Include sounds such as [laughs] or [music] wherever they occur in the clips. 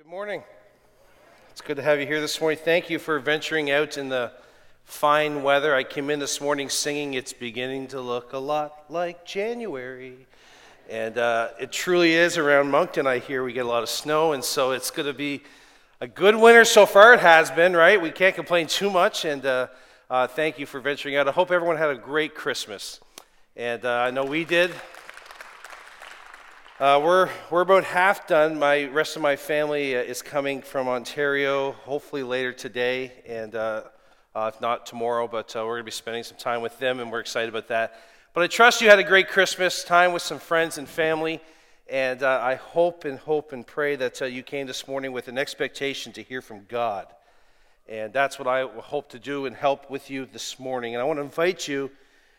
Good morning. It's good to have you here this morning. Thank you for venturing out in the fine weather. I came in this morning singing, It's beginning to look a lot like January. And uh, it truly is around Moncton. I hear we get a lot of snow, and so it's going to be a good winter so far. It has been, right? We can't complain too much, and uh, uh, thank you for venturing out. I hope everyone had a great Christmas. And uh, I know we did. Uh, we're, we're about half done. My rest of my family uh, is coming from Ontario, hopefully later today, and uh, uh if not tomorrow. But uh, we're going to be spending some time with them, and we're excited about that. But I trust you had a great Christmas time with some friends and family, and uh, I hope and hope and pray that you came this morning with an expectation to hear from God, and that's what I hope to do and help with you this morning. And I want to invite you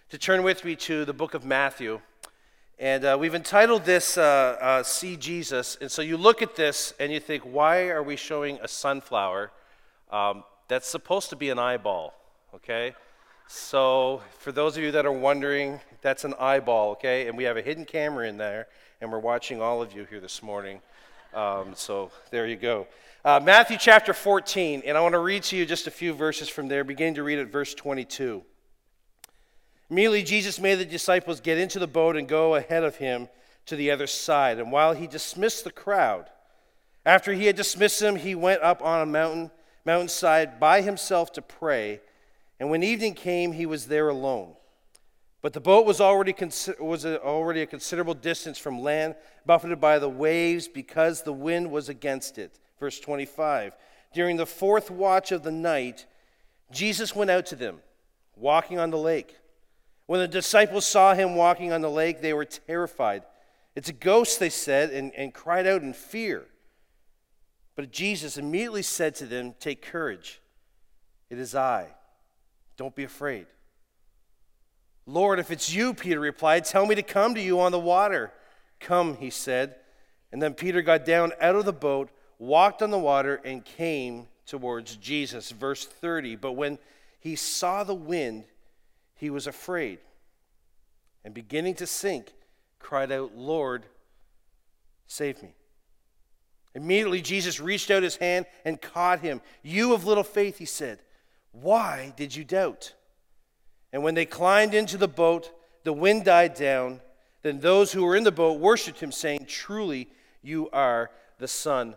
to turn with me to the book of Matthew. And uh, we've entitled this uh, uh, See Jesus. And so you look at this and you think, why are we showing a sunflower um, that's supposed to be an eyeball? Okay? So for those of you that are wondering, that's an eyeball, okay? And we have a hidden camera in there, and we're watching all of you here this morning. Um, so there you go. Uh, Matthew chapter 14, and I want to read to you just a few verses from there, beginning to read at verse 22. Immediately, Jesus made the disciples get into the boat and go ahead of him to the other side. And while he dismissed the crowd, after he had dismissed them, he went up on a mountain, mountainside by himself to pray. And when evening came, he was there alone. But the boat was already, was already a considerable distance from land, buffeted by the waves because the wind was against it. Verse 25. During the fourth watch of the night, Jesus went out to them, walking on the lake. When the disciples saw him walking on the lake, they were terrified. It's a ghost, they said, and, and cried out in fear. But Jesus immediately said to them, Take courage. It is I. Don't be afraid. Lord, if it's you, Peter replied, tell me to come to you on the water. Come, he said. And then Peter got down out of the boat, walked on the water, and came towards Jesus. Verse 30. But when he saw the wind, he was afraid and beginning to sink, cried out, Lord, save me. Immediately, Jesus reached out his hand and caught him. You of little faith, he said, why did you doubt? And when they climbed into the boat, the wind died down. Then those who were in the boat worshiped him, saying, Truly, you are the Son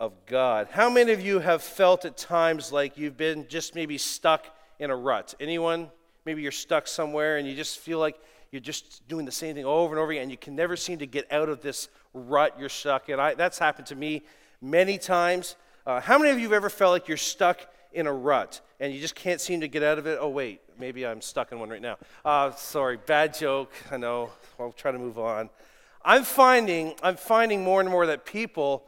of God. How many of you have felt at times like you've been just maybe stuck in a rut? Anyone? Maybe you're stuck somewhere and you just feel like you're just doing the same thing over and over again and you can never seem to get out of this rut you're stuck in. I, that's happened to me many times. Uh, how many of you have ever felt like you're stuck in a rut and you just can't seem to get out of it? Oh, wait, maybe I'm stuck in one right now. Uh, sorry, bad joke. I know. I'll try to move on. I'm finding, I'm finding more and more that people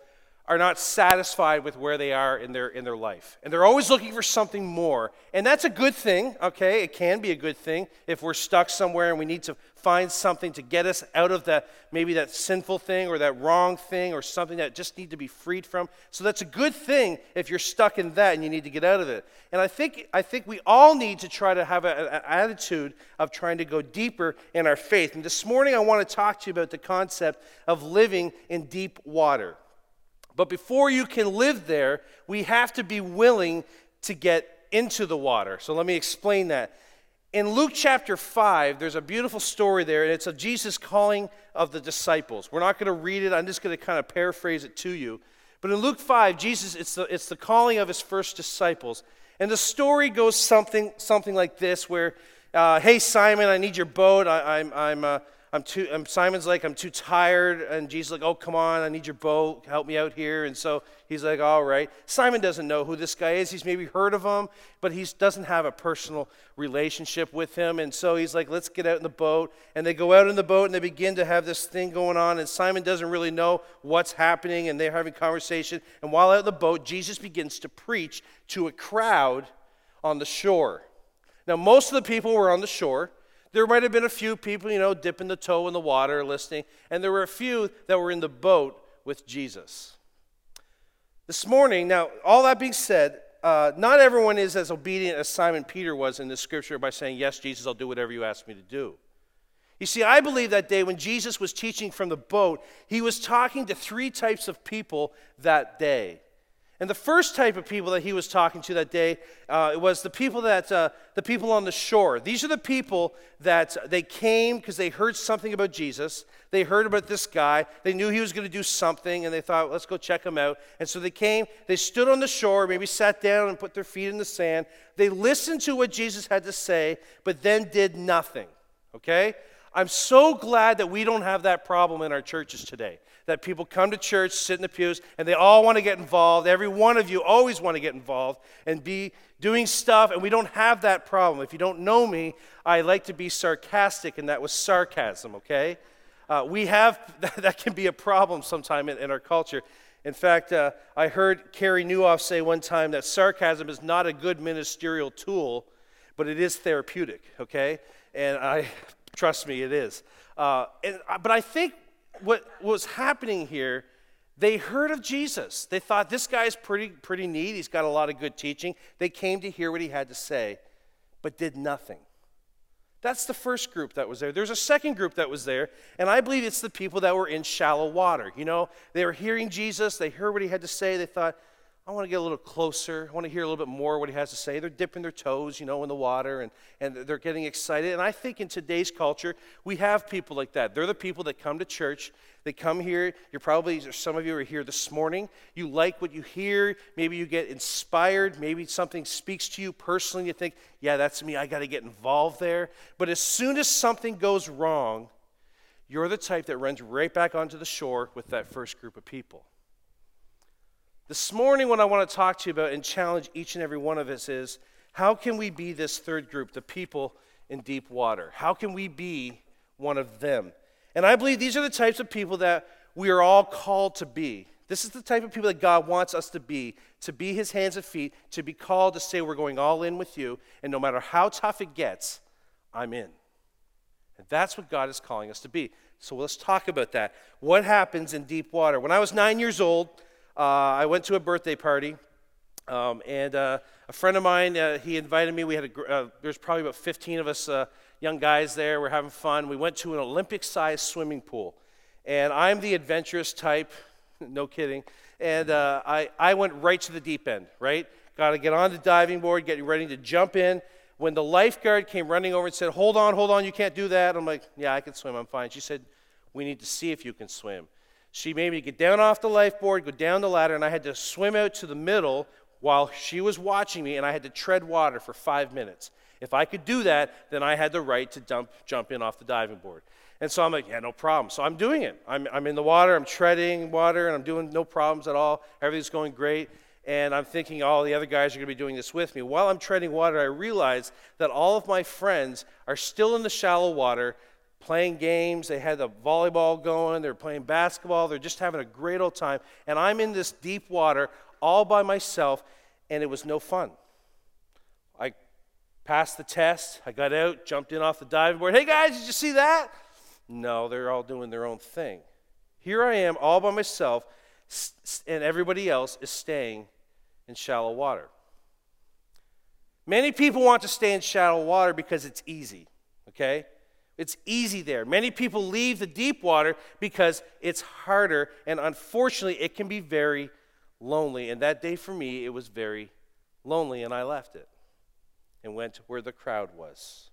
are not satisfied with where they are in their, in their life. And they're always looking for something more. And that's a good thing, okay? It can be a good thing if we're stuck somewhere and we need to find something to get us out of that, maybe that sinful thing or that wrong thing or something that just need to be freed from. So that's a good thing if you're stuck in that and you need to get out of it. And I think, I think we all need to try to have an attitude of trying to go deeper in our faith. And this morning I want to talk to you about the concept of living in deep water. But before you can live there, we have to be willing to get into the water. So let me explain that. In Luke chapter 5, there's a beautiful story there, and it's of Jesus calling of the disciples. We're not going to read it, I'm just going to kind of paraphrase it to you. But in Luke 5, Jesus, it's the, it's the calling of his first disciples. And the story goes something, something like this where, uh, hey, Simon, I need your boat. I, I'm, I'm, uh, I'm too, I'm, Simon's like, I'm too tired. And Jesus like, oh, come on, I need your boat. Help me out here. And so he's like, all right. Simon doesn't know who this guy is. He's maybe heard of him, but he doesn't have a personal relationship with him. And so he's like, let's get out in the boat. And they go out in the boat and they begin to have this thing going on. And Simon doesn't really know what's happening. And they're having conversation. And while out in the boat, Jesus begins to preach to a crowd on the shore. Now, most of the people were on the shore. There might have been a few people, you know, dipping the toe in the water, listening, and there were a few that were in the boat with Jesus. This morning, now, all that being said, uh, not everyone is as obedient as Simon Peter was in this scripture by saying, Yes, Jesus, I'll do whatever you ask me to do. You see, I believe that day when Jesus was teaching from the boat, he was talking to three types of people that day. And the first type of people that he was talking to that day uh, was the people that uh, the people on the shore. These are the people that they came because they heard something about Jesus. They heard about this guy. They knew he was going to do something, and they thought, "Let's go check him out." And so they came. They stood on the shore, maybe sat down and put their feet in the sand. They listened to what Jesus had to say, but then did nothing. Okay. I'm so glad that we don't have that problem in our churches today. That people come to church, sit in the pews, and they all want to get involved. Every one of you always want to get involved and be doing stuff, and we don't have that problem. If you don't know me, I like to be sarcastic, and that was sarcasm, okay? Uh, we have, [laughs] that can be a problem sometime in, in our culture. In fact, uh, I heard Carey Nieuwhof say one time that sarcasm is not a good ministerial tool, but it is therapeutic, okay? And I [laughs] Trust me, it is. Uh, and, uh, but I think what was happening here, they heard of Jesus. They thought this guy's pretty, pretty neat. He's got a lot of good teaching. They came to hear what he had to say, but did nothing. That's the first group that was there. There's a second group that was there, and I believe it's the people that were in shallow water. You know, they were hearing Jesus, they heard what he had to say, they thought, I want to get a little closer. I want to hear a little bit more what he has to say. They're dipping their toes, you know, in the water and, and they're getting excited. And I think in today's culture, we have people like that. They're the people that come to church. They come here. You're probably, some of you are here this morning. You like what you hear. Maybe you get inspired. Maybe something speaks to you personally. You think, yeah, that's me. I got to get involved there. But as soon as something goes wrong, you're the type that runs right back onto the shore with that first group of people. This morning, what I want to talk to you about and challenge each and every one of us is how can we be this third group, the people in deep water? How can we be one of them? And I believe these are the types of people that we are all called to be. This is the type of people that God wants us to be, to be his hands and feet, to be called to say, We're going all in with you, and no matter how tough it gets, I'm in. And that's what God is calling us to be. So let's talk about that. What happens in deep water? When I was nine years old, uh, I went to a birthday party, um, and uh, a friend of mine, uh, he invited me. We had a, uh, there's probably about 15 of us uh, young guys there. We're having fun. We went to an Olympic-sized swimming pool, and I'm the adventurous type, [laughs] no kidding. And uh, I, I went right to the deep end, right? Got to get on the diving board, getting ready to jump in. When the lifeguard came running over and said, "Hold on, hold on, you can't do that," I'm like, "Yeah, I can swim. I'm fine." She said, "We need to see if you can swim." She made me get down off the lifeboard, go down the ladder, and I had to swim out to the middle while she was watching me, and I had to tread water for five minutes. If I could do that, then I had the right to dump, jump in off the diving board. And so I'm like, yeah, no problem. So I'm doing it. I'm, I'm in the water, I'm treading water, and I'm doing no problems at all. Everything's going great. And I'm thinking all the other guys are going to be doing this with me. While I'm treading water, I realize that all of my friends are still in the shallow water playing games. They had the volleyball going. They're playing basketball. They're just having a great old time. And I'm in this deep water all by myself, and it was no fun. I passed the test. I got out, jumped in off the diving board. Hey guys, did you see that? No, they're all doing their own thing. Here I am all by myself, and everybody else is staying in shallow water. Many people want to stay in shallow water because it's easy, okay? It's easy there. Many people leave the deep water because it's harder, and unfortunately, it can be very lonely. And that day for me, it was very lonely, and I left it and went where the crowd was.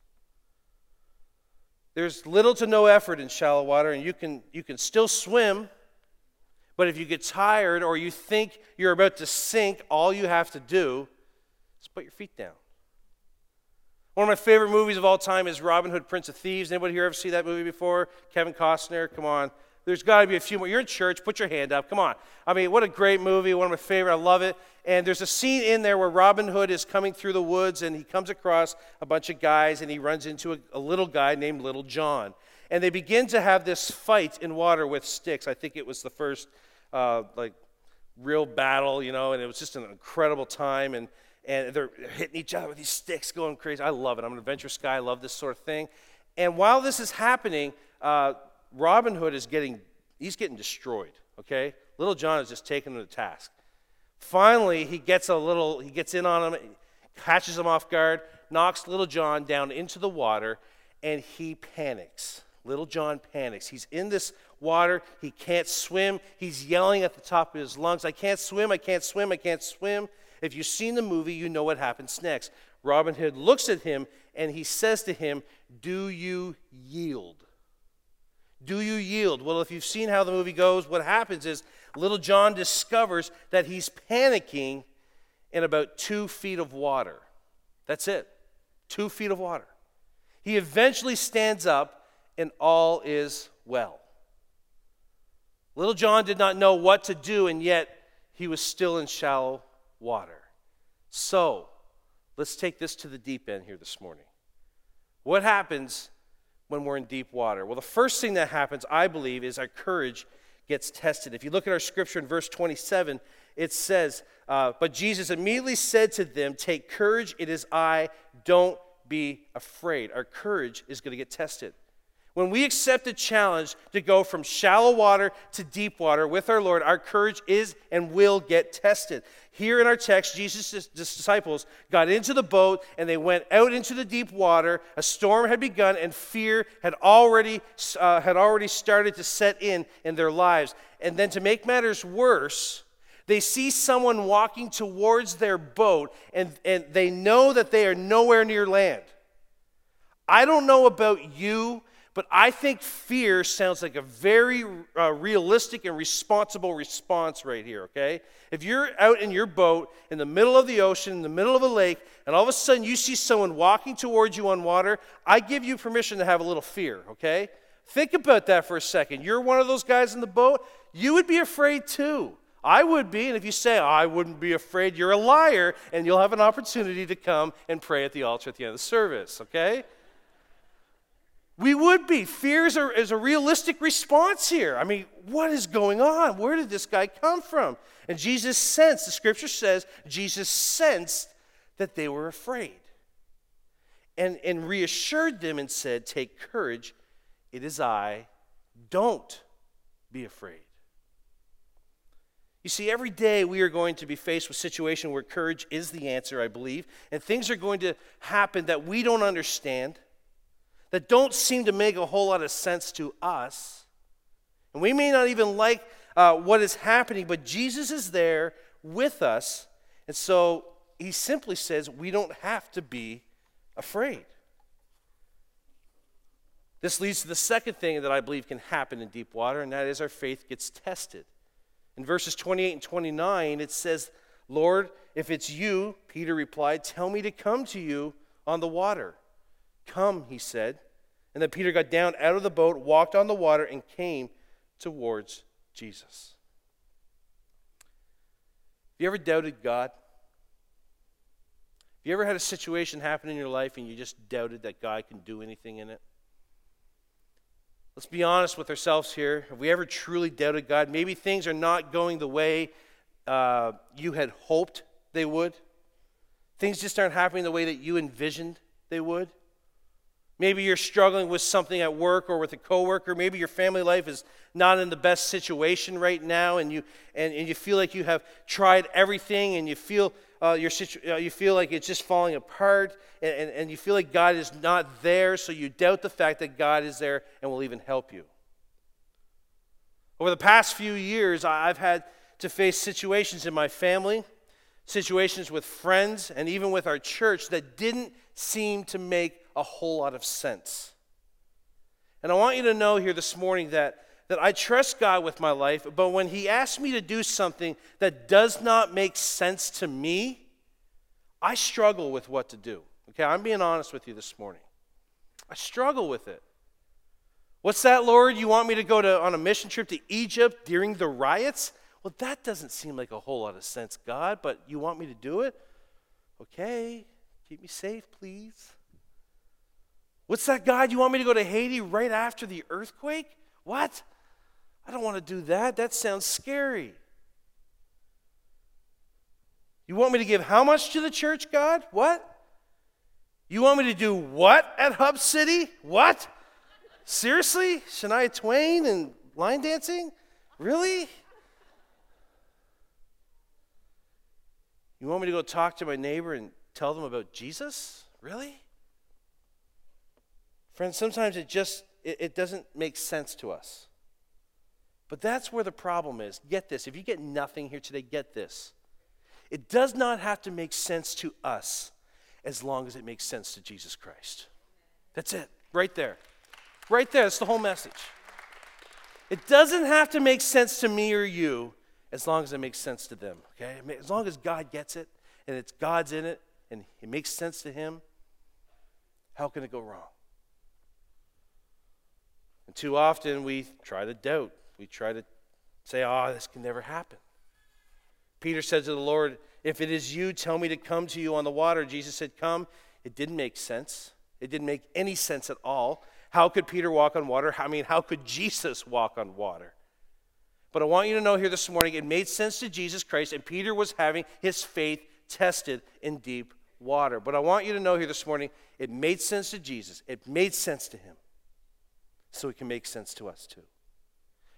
There's little to no effort in shallow water, and you can, you can still swim, but if you get tired or you think you're about to sink, all you have to do is put your feet down. One of my favorite movies of all time is Robin Hood, Prince of Thieves. Anybody here ever see that movie before? Kevin Costner, come on. There's got to be a few more. You're in church, put your hand up. Come on. I mean, what a great movie. One of my favorite. I love it. And there's a scene in there where Robin Hood is coming through the woods and he comes across a bunch of guys and he runs into a, a little guy named Little John. And they begin to have this fight in water with sticks. I think it was the first, uh, like, real battle, you know, and it was just an incredible time. And and they're hitting each other with these sticks, going crazy. I love it. I'm an adventurous guy. I love this sort of thing. And while this is happening, uh, Robin Hood is getting he's getting destroyed. Okay, Little John is just taking him to task. Finally, he gets a little he gets in on him, catches him off guard, knocks Little John down into the water, and he panics Little John panics. He's in this water. He can't swim. He's yelling at the top of his lungs, I can't swim, I can't swim, I can't swim. If you've seen the movie, you know what happens next. Robin Hood looks at him and he says to him, Do you yield? Do you yield? Well, if you've seen how the movie goes, what happens is little John discovers that he's panicking in about two feet of water. That's it. Two feet of water. He eventually stands up, and all is well. Little John did not know what to do, and yet he was still in shallow water. So, let's take this to the deep end here this morning. What happens when we're in deep water? Well, the first thing that happens, I believe, is our courage gets tested. If you look at our scripture in verse 27, it says, uh, But Jesus immediately said to them, Take courage, it is I, don't be afraid. Our courage is going to get tested. When we accept a challenge to go from shallow water to deep water with our Lord, our courage is and will get tested. Here in our text, Jesus' disciples got into the boat and they went out into the deep water. A storm had begun and fear had already, uh, had already started to set in in their lives. And then to make matters worse, they see someone walking towards their boat and, and they know that they are nowhere near land. I don't know about you, but I think fear sounds like a very uh, realistic and responsible response right here, okay? If you're out in your boat in the middle of the ocean, in the middle of a lake, and all of a sudden you see someone walking towards you on water, I give you permission to have a little fear, okay? Think about that for a second. You're one of those guys in the boat, you would be afraid too. I would be, and if you say, I wouldn't be afraid, you're a liar, and you'll have an opportunity to come and pray at the altar at the end of the service, okay? We would be. Fear is a, is a realistic response here. I mean, what is going on? Where did this guy come from? And Jesus sensed, the scripture says, Jesus sensed that they were afraid and, and reassured them and said, Take courage, it is I, don't be afraid. You see, every day we are going to be faced with situation where courage is the answer, I believe, and things are going to happen that we don't understand that don't seem to make a whole lot of sense to us. And we may not even like uh, what is happening, but Jesus is there with us. And so he simply says we don't have to be afraid. This leads to the second thing that I believe can happen in deep water, and that is our faith gets tested. In verses 28 and 29, it says, Lord, if it's you, Peter replied, tell me to come to you on the water. Come, he said. And then Peter got down out of the boat, walked on the water, and came towards Jesus. Have you ever doubted God? Have you ever had a situation happen in your life and you just doubted that God can do anything in it? Let's be honest with ourselves here. Have we ever truly doubted God? Maybe things are not going the way uh, you had hoped they would. Things just aren't happening the way that you envisioned they would. Maybe you're struggling with something at work or with a coworker. Maybe your family life is not in the best situation right now, and you and, and you feel like you have tried everything, and you feel uh, your situ- uh, you feel like it's just falling apart, and, and, and you feel like God is not there, so you doubt the fact that God is there and will even help you. Over the past few years, I've had to face situations in my family, situations with friends, and even with our church that didn't seem to make a whole lot of sense. And I want you to know here this morning that, that I trust God with my life, but when He asks me to do something that does not make sense to me, I struggle with what to do. Okay, I'm being honest with you this morning. I struggle with it. What's that, Lord? You want me to go to, on a mission trip to Egypt during the riots? Well, that doesn't seem like a whole lot of sense, God, but you want me to do it? Okay, keep me safe, please. What's that, God? You want me to go to Haiti right after the earthquake? What? I don't want to do that. That sounds scary. You want me to give how much to the church, God? What? You want me to do what at Hub City? What? Seriously? Shania Twain and line dancing? Really? You want me to go talk to my neighbor and tell them about Jesus? Really? Friends, sometimes it just it, it doesn't make sense to us. But that's where the problem is. Get this. If you get nothing here today, get this. It does not have to make sense to us as long as it makes sense to Jesus Christ. That's it, right there. Right there, that's the whole message. It doesn't have to make sense to me or you as long as it makes sense to them, okay? As long as God gets it and it's God's in it and it makes sense to Him, how can it go wrong? And too often we try to doubt. We try to say, oh, this can never happen. Peter said to the Lord, If it is you, tell me to come to you on the water. Jesus said, Come. It didn't make sense. It didn't make any sense at all. How could Peter walk on water? I mean, how could Jesus walk on water? But I want you to know here this morning, it made sense to Jesus Christ, and Peter was having his faith tested in deep water. But I want you to know here this morning, it made sense to Jesus. It made sense to him. So it can make sense to us too.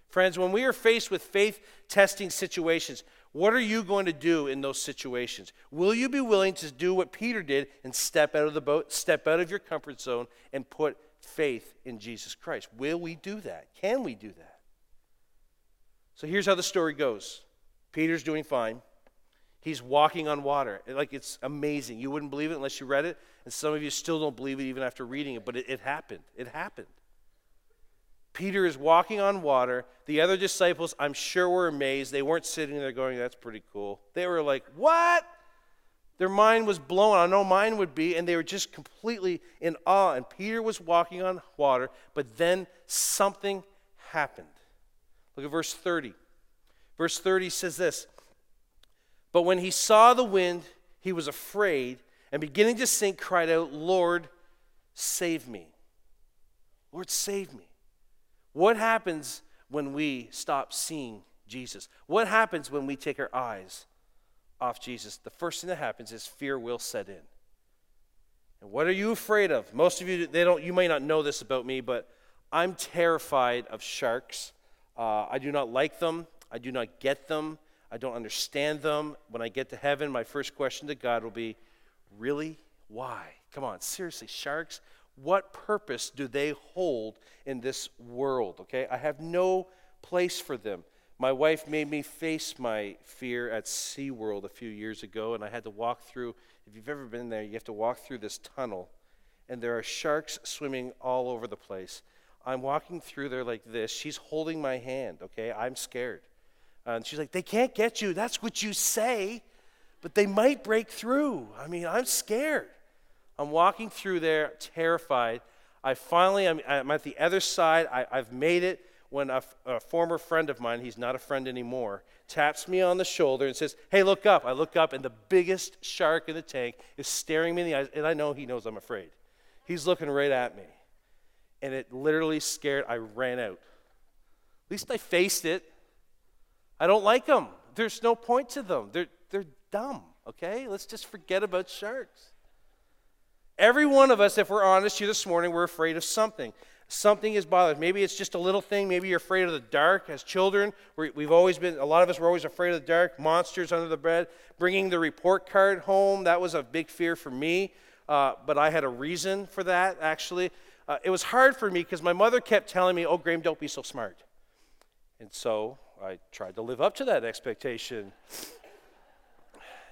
Friends, when we are faced with faith testing situations, what are you going to do in those situations? Will you be willing to do what Peter did and step out of the boat, step out of your comfort zone, and put faith in Jesus Christ? Will we do that? Can we do that? So here's how the story goes Peter's doing fine. He's walking on water. Like it's amazing. You wouldn't believe it unless you read it. And some of you still don't believe it even after reading it, but it, it happened. It happened. Peter is walking on water. The other disciples, I'm sure, were amazed. They weren't sitting there going, That's pretty cool. They were like, What? Their mind was blown. I know mine would be. And they were just completely in awe. And Peter was walking on water, but then something happened. Look at verse 30. Verse 30 says this But when he saw the wind, he was afraid, and beginning to sink, cried out, Lord, save me. Lord, save me. What happens when we stop seeing Jesus? What happens when we take our eyes off Jesus? The first thing that happens is fear will set in. And what are you afraid of? Most of you they don't you may not know this about me, but I'm terrified of sharks. Uh, I do not like them. I do not get them. I don't understand them. When I get to heaven, my first question to God will be, Really? Why? Come on, seriously, sharks? What purpose do they hold in this world? Okay, I have no place for them. My wife made me face my fear at SeaWorld a few years ago, and I had to walk through. If you've ever been there, you have to walk through this tunnel, and there are sharks swimming all over the place. I'm walking through there like this. She's holding my hand, okay? I'm scared. And she's like, They can't get you. That's what you say, but they might break through. I mean, I'm scared. I'm walking through there terrified. I finally, I'm, I'm at the other side. I, have made it when a, a former friend of mine, he's not a friend anymore, taps me on the shoulder and says, Hey, look up. I look up, and the biggest shark in the tank is staring me in the eyes, and I know he knows I'm afraid. He's looking right at me. And it literally scared, I ran out. At least I faced it. I don't like them. There's no point to them. They're, they're dumb, okay? Let's just forget about sharks. Every one of us, if we're honest here this morning, we're afraid of something. Something is bothering. Maybe it's just a little thing. Maybe you're afraid of the dark. As children, we've always been, a lot of us were always afraid of the dark, monsters under the bed. Bringing the report card home, that was a big fear for me. Uh, but I had a reason for that, actually. Uh, it was hard for me because my mother kept telling me, oh, Graham, don't be so smart. And so I tried to live up to that expectation.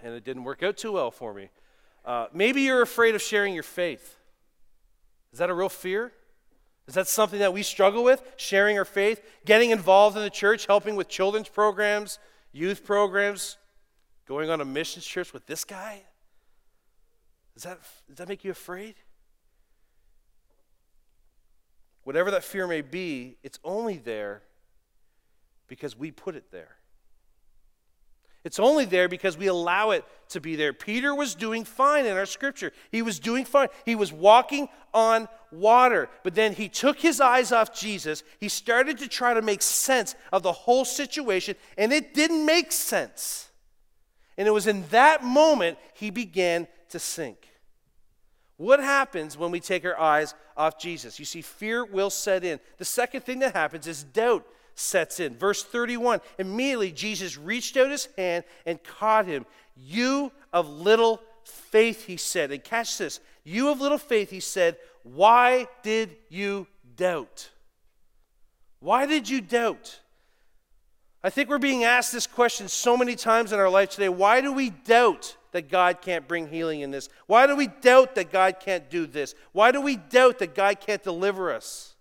And it didn't work out too well for me. Uh, maybe you're afraid of sharing your faith. Is that a real fear? Is that something that we struggle with? Sharing our faith, getting involved in the church, helping with children's programs, youth programs, going on a missions trip with this guy? Does that, does that make you afraid? Whatever that fear may be, it's only there because we put it there. It's only there because we allow it to be there. Peter was doing fine in our scripture. He was doing fine. He was walking on water. But then he took his eyes off Jesus. He started to try to make sense of the whole situation, and it didn't make sense. And it was in that moment he began to sink. What happens when we take our eyes off Jesus? You see, fear will set in. The second thing that happens is doubt sets in. Verse 31 immediately Jesus reached out his hand and caught him. You of little faith, he said. And catch this. You of little faith, he said, why did you doubt? Why did you doubt? I think we're being asked this question so many times in our life today. Why do we doubt that God can't bring healing in this? Why do we doubt that God can't do this? Why do we doubt that God can't deliver us?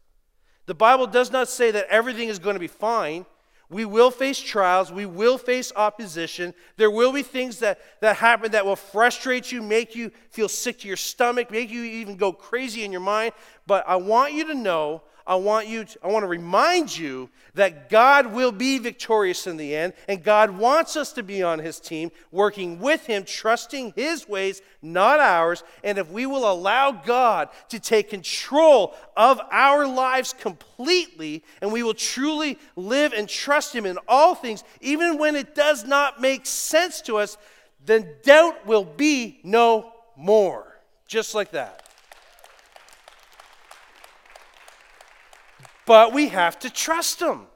The Bible does not say that everything is going to be fine. We will face trials. We will face opposition. There will be things that, that happen that will frustrate you, make you feel sick to your stomach, make you even go crazy in your mind. But I want you to know I want you to, I want to remind you that God will be victorious in the end and God wants us to be on his team working with him trusting his ways not ours. And if we will allow God to take control of our lives completely and we will truly live and trust him in all things even when it does not make sense to us then doubt will be no more. Just like that but we have to trust Him,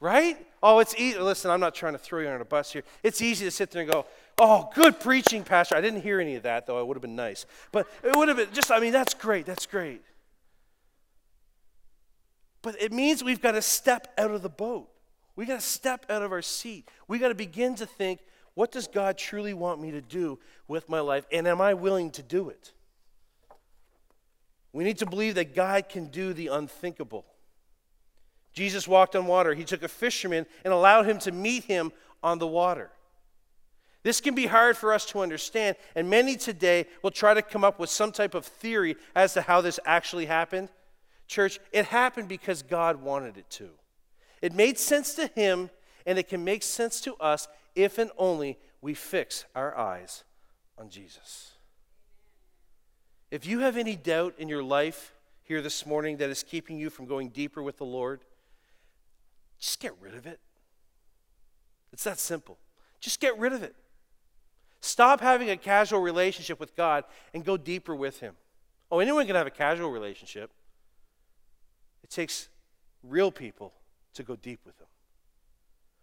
right? Oh, it's easy. Listen, I'm not trying to throw you under a bus here. It's easy to sit there and go, oh, good preaching, Pastor. I didn't hear any of that, though. It would have been nice. But it would have been just, I mean, that's great. That's great. But it means we've got to step out of the boat. We got to step out of our seat. We got to begin to think, what does God truly want me to do with my life? And am I willing to do it? We need to believe that God can do the unthinkable. Jesus walked on water. He took a fisherman and allowed him to meet him on the water. This can be hard for us to understand, and many today will try to come up with some type of theory as to how this actually happened. Church, it happened because God wanted it to. It made sense to him, and it can make sense to us if and only we fix our eyes on Jesus. If you have any doubt in your life here this morning that is keeping you from going deeper with the Lord, just get rid of it. It's that simple. Just get rid of it. Stop having a casual relationship with God and go deeper with Him. Oh, anyone can have a casual relationship. It takes real people to go deep with Him.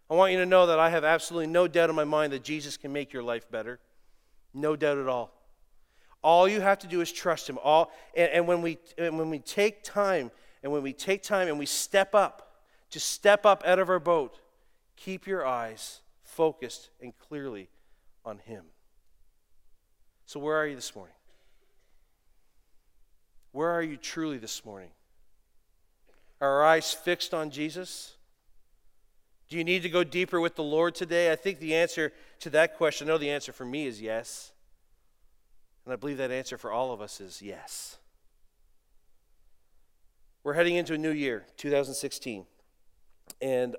I want you to know that I have absolutely no doubt in my mind that Jesus can make your life better. No doubt at all. All you have to do is trust Him. All, and, and, when, we, and when we take time, and when we take time and we step up, just step up out of our boat, keep your eyes focused and clearly on Him. So, where are you this morning? Where are you truly this morning? Are our eyes fixed on Jesus? Do you need to go deeper with the Lord today? I think the answer to that question, I know the answer for me is yes. And I believe that answer for all of us is yes. We're heading into a new year, 2016. And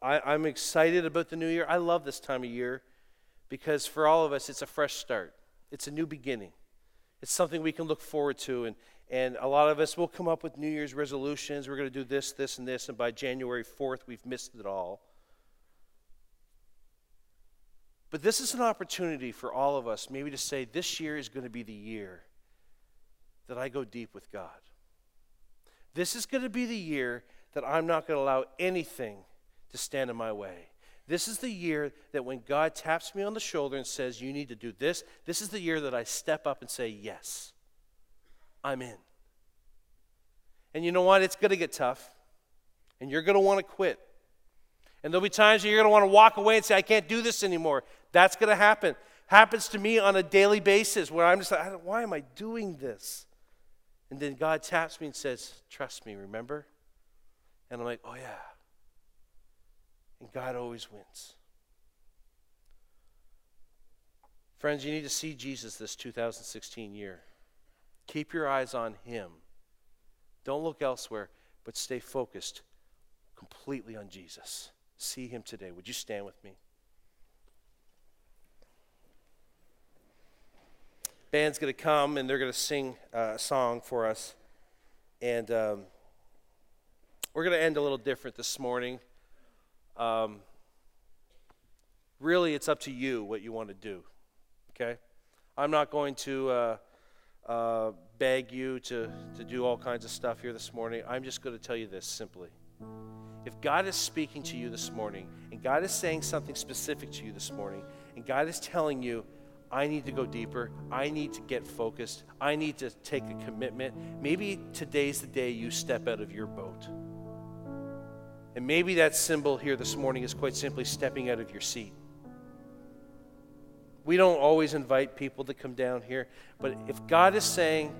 I, am excited about the new year. I love this time of year because for all of us, it's a fresh start, it's a new beginning. It's something we can look forward to. And, and a lot of us will come up with New Year's resolutions. We're going to do this, this, and this. And by January 4th, we've missed it all. But this is an opportunity for all of us, maybe to say, this year is going to be the year that I go deep with God. This is going to be the year that I'm not going to allow anything to stand in my way. This is the year that when God taps me on the shoulder and says, You need to do this, this is the year that I step up and say, Yes, I'm in. And you know what? It's going to get tough. And you're going to want to quit. And there'll be times you're going to want to walk away and say, I can't do this anymore. That's going to happen. Happens to me on a daily basis where I'm just like, why am I doing this? And then God taps me and says, Trust me, remember? And I'm like, Oh, yeah. And God always wins. Friends, you need to see Jesus this 2016 year. Keep your eyes on Him. Don't look elsewhere, but stay focused completely on Jesus. See Him today. Would you stand with me? Band's going to come and they're going to sing uh, a song for us. And um, we're going to end a little different this morning. Um, really, it's up to you what you want to do. Okay? I'm not going to uh, uh, beg you to, to do all kinds of stuff here this morning. I'm just going to tell you this simply. If God is speaking to you this morning, and God is saying something specific to you this morning, and God is telling you, I need to go deeper. I need to get focused. I need to take a commitment. Maybe today's the day you step out of your boat. And maybe that symbol here this morning is quite simply stepping out of your seat. We don't always invite people to come down here, but if God is saying,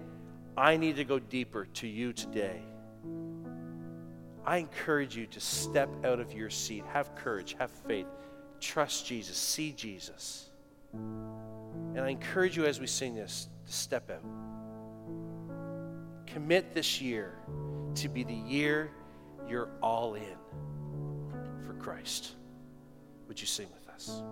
I need to go deeper to you today, I encourage you to step out of your seat. Have courage, have faith, trust Jesus, see Jesus. And I encourage you as we sing this to step out. Commit this year to be the year you're all in for Christ. Would you sing with us?